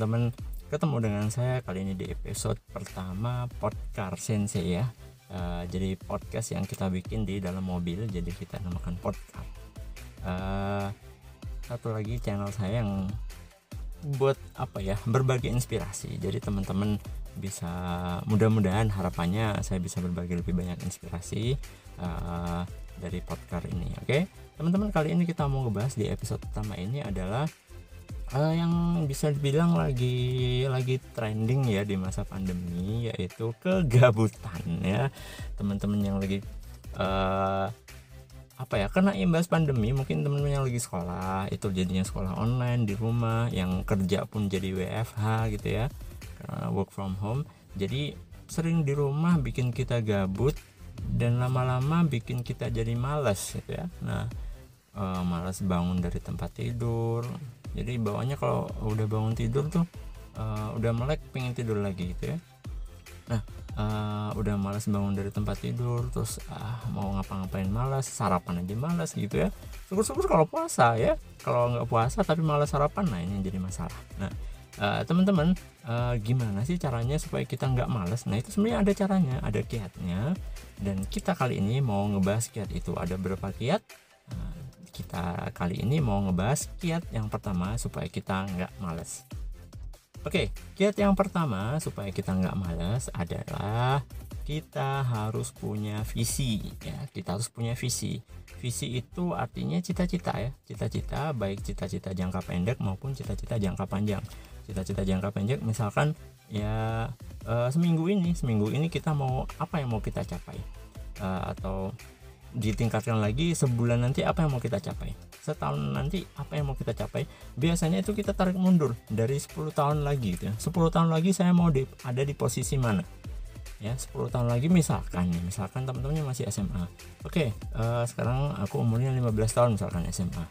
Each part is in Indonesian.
teman-teman. Ketemu dengan saya kali ini di episode pertama podcast Sensei ya. Uh, jadi podcast yang kita bikin di dalam mobil jadi kita namakan podcast. Uh, satu lagi channel saya yang buat apa ya berbagi inspirasi. Jadi teman-teman bisa mudah-mudahan harapannya saya bisa berbagi lebih banyak inspirasi uh, dari podcast ini oke? Okay? teman-teman kali ini kita mau ngebahas di episode pertama ini adalah uh, yang bisa dibilang lagi lagi trending ya di masa pandemi yaitu kegabutan ya. Teman-teman yang lagi uh, apa ya karena imbas pandemi mungkin teman-teman yang lagi sekolah itu jadinya sekolah online di rumah yang kerja pun jadi WFH gitu ya work from home. Jadi sering di rumah bikin kita gabut dan lama-lama bikin kita jadi malas gitu ya. Nah uh, malas bangun dari tempat tidur jadi bawahnya kalau udah bangun tidur tuh uh, udah melek pengen tidur lagi gitu ya. Nah uh, udah malas bangun dari tempat tidur terus ah mau ngapa-ngapain malas sarapan aja malas gitu ya. Syukur-syukur kalau puasa ya. Kalau nggak puasa tapi malas sarapan nah ini jadi masalah. Nah uh, teman-teman uh, gimana sih caranya supaya kita nggak malas nah itu sebenarnya ada caranya ada kiatnya. Dan kita kali ini mau ngebahas kiat itu. Ada berapa kiat kita kali ini mau ngebahas kiat yang pertama supaya kita nggak males. Oke, kiat yang pertama supaya kita nggak males adalah kita harus punya visi ya. Kita harus punya visi. Visi itu artinya cita-cita ya. Cita-cita baik cita-cita jangka pendek maupun cita-cita jangka panjang. Cita-cita jangka pendek misalkan ya e, seminggu ini, seminggu ini kita mau apa yang mau kita capai e, atau ditingkatkan lagi sebulan nanti apa yang mau kita capai? Setahun nanti apa yang mau kita capai? Biasanya itu kita tarik mundur dari 10 tahun lagi gitu ya. 10 tahun lagi saya mau di, ada di posisi mana? Ya 10 tahun lagi misalkan nih misalkan teman-temannya masih SMA oke uh, sekarang aku umurnya 15 tahun misalkan SMA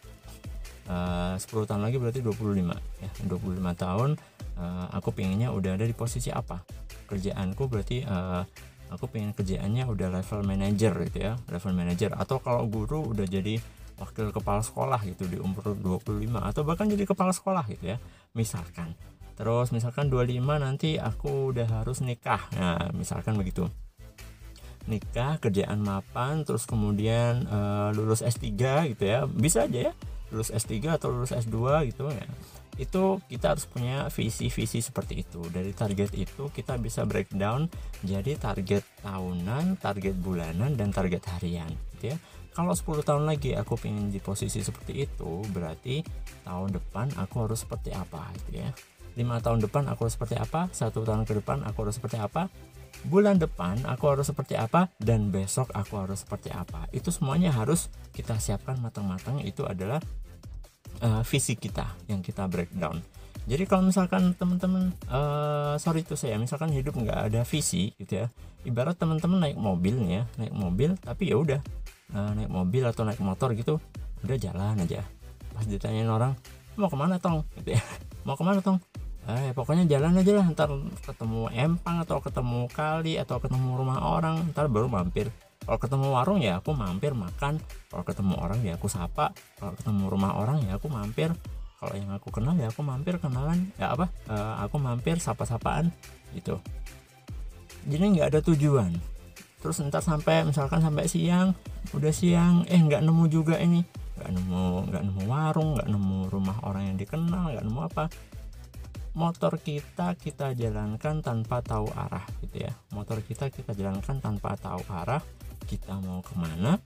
uh, 10 tahun lagi berarti 25 ya. 25 tahun uh, aku pengennya udah ada di posisi apa? Kerjaanku berarti uh, aku pengen kerjaannya udah level manager gitu ya level manager. Atau kalau guru udah jadi wakil kepala sekolah gitu di umur 25 atau bahkan jadi kepala sekolah gitu ya misalkan. Terus misalkan 25 nanti aku udah harus nikah. Nah misalkan begitu. Nikah kerjaan mapan terus kemudian uh, lulus S3 gitu ya. Bisa aja ya lulus S3 atau lulus S2 gitu ya itu kita harus punya visi-visi seperti itu. Dari target itu kita bisa breakdown jadi target tahunan target bulanan dan target harian gitu ya. Kalau 10 tahun lagi aku ingin di posisi seperti itu berarti tahun depan aku harus seperti apa gitu ya. Lima tahun depan aku harus seperti apa satu tahun ke depan aku harus seperti apa bulan depan aku harus seperti apa dan besok aku harus seperti apa. Itu semuanya harus kita siapkan matang-matang itu adalah uh, visi kita yang kita breakdown. Jadi kalau misalkan teman-teman uh, sorry itu saya misalkan hidup nggak ada visi gitu ya ibarat teman-teman naik mobil ya naik mobil tapi ya udah uh, naik mobil atau naik motor gitu udah jalan aja. Pas ditanyain orang mau ke mana tong? Gitu ya. Mau ke mana tong? Eh pokoknya jalan aja lah ntar ketemu empang atau ketemu kali atau ketemu rumah orang ntar baru mampir kalau ketemu warung ya aku mampir makan. Kalau ketemu orang ya aku sapa. Kalau ketemu rumah orang ya aku mampir. Kalau yang aku kenal ya aku mampir kenalan. Ya apa? Uh, aku mampir sapa-sapaan gitu. Jadi nggak ada tujuan. Terus ntar sampai misalkan sampai siang udah siang eh nggak nemu juga ini. Nggak nemu nggak nemu warung nggak nemu rumah orang yang dikenal nggak nemu apa. Motor kita kita jalankan tanpa tahu arah gitu ya. Motor kita kita jalankan tanpa tahu arah kita mau ke mana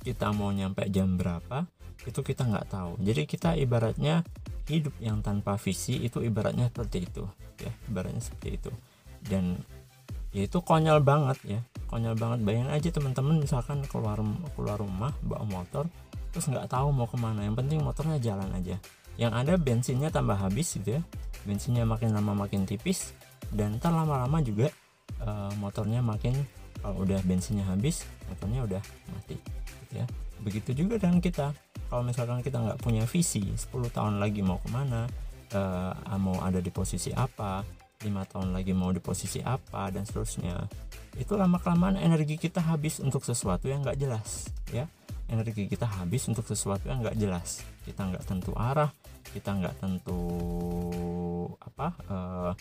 kita mau nyampe jam berapa itu kita nggak tahu. Jadi kita ibaratnya hidup yang tanpa visi itu ibaratnya seperti itu ya ibaratnya seperti itu. Dan ya itu konyol banget ya konyol banget. Bayangin aja teman-teman misalkan keluar keluar rumah bawa motor terus nggak tahu mau ke mana. Yang penting motornya jalan aja. Yang ada bensinnya tambah habis gitu ya. Bensinnya makin lama makin tipis dan ntar lama-lama juga uh, motornya makin kalau udah bensinnya habis motornya udah mati ya. Begitu juga dengan kita. Kalau misalkan kita nggak punya visi 10 tahun lagi mau ke mana uh, mau ada di posisi apa lima tahun lagi mau di posisi apa dan seterusnya itu lama kelamaan energi kita habis untuk sesuatu yang nggak jelas ya. Energi kita habis untuk sesuatu yang nggak jelas. Kita nggak tentu arah kita nggak tentu apa uh,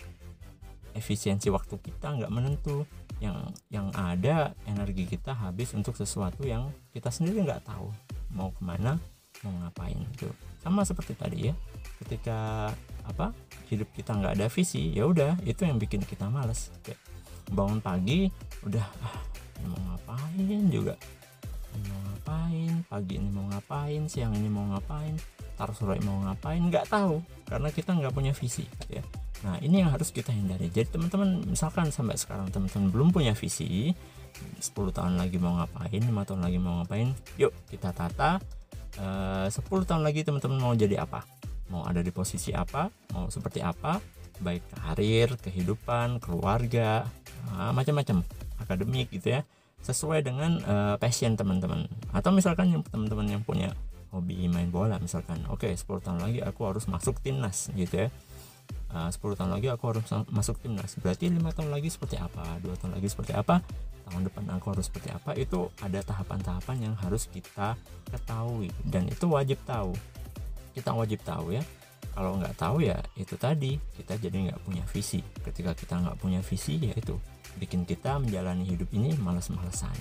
efisiensi waktu kita nggak menentu. Yang yang ada energi kita habis untuk sesuatu yang kita sendiri nggak tahu mau ke mana mau ngapain gitu. Sama seperti tadi ya ketika apa hidup kita nggak ada visi ya udah itu yang bikin kita males. Kayak bangun pagi udah ah, mau ngapain juga? Mau ngapain? Pagi ini mau ngapain? Siang ini mau ngapain? Tar sore mau ngapain? Nggak tahu karena kita nggak punya visi ya nah ini yang harus kita hindari. Jadi teman-teman misalkan sampai sekarang teman-teman belum punya visi 10 tahun lagi mau ngapain 5 tahun lagi mau ngapain yuk kita tata eh, uh, 10 tahun lagi teman-teman mau jadi apa? Mau ada di posisi apa? Mau seperti apa? Baik karir kehidupan keluarga nah, macam-macam akademik gitu ya. Sesuai dengan uh, passion teman-teman. Atau misalkan yang teman-teman yang punya hobi main bola misalkan. Oke okay, 10 tahun lagi aku harus masuk timnas gitu ya uh, 10 tahun lagi aku harus masuk timnas. Berarti lima tahun lagi seperti apa? Dua tahun lagi seperti apa? Tahun depan aku harus seperti apa? Itu ada tahapan-tahapan yang harus kita ketahui. Dan itu wajib tahu. Kita wajib tahu ya. Kalau nggak tahu ya itu tadi. Kita jadi nggak punya visi. Ketika kita nggak punya visi ya itu bikin kita menjalani hidup ini malas-malesan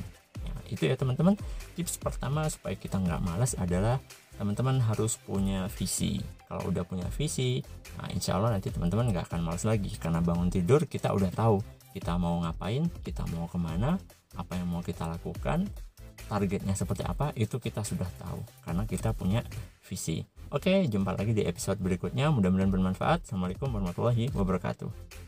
ya, itu ya teman-teman. Tips pertama supaya kita nggak malas adalah teman-teman harus punya visi kalau udah punya visi nah insya Allah nanti teman-teman nggak akan males lagi. Karena bangun tidur kita udah tahu kita mau ngapain kita mau ke mana apa yang mau kita lakukan targetnya seperti apa itu kita sudah tahu. Karena kita punya visi. Oke jumpa lagi di episode berikutnya. Mudah-mudahan bermanfaat. Assalamualaikum warahmatullahi wabarakatuh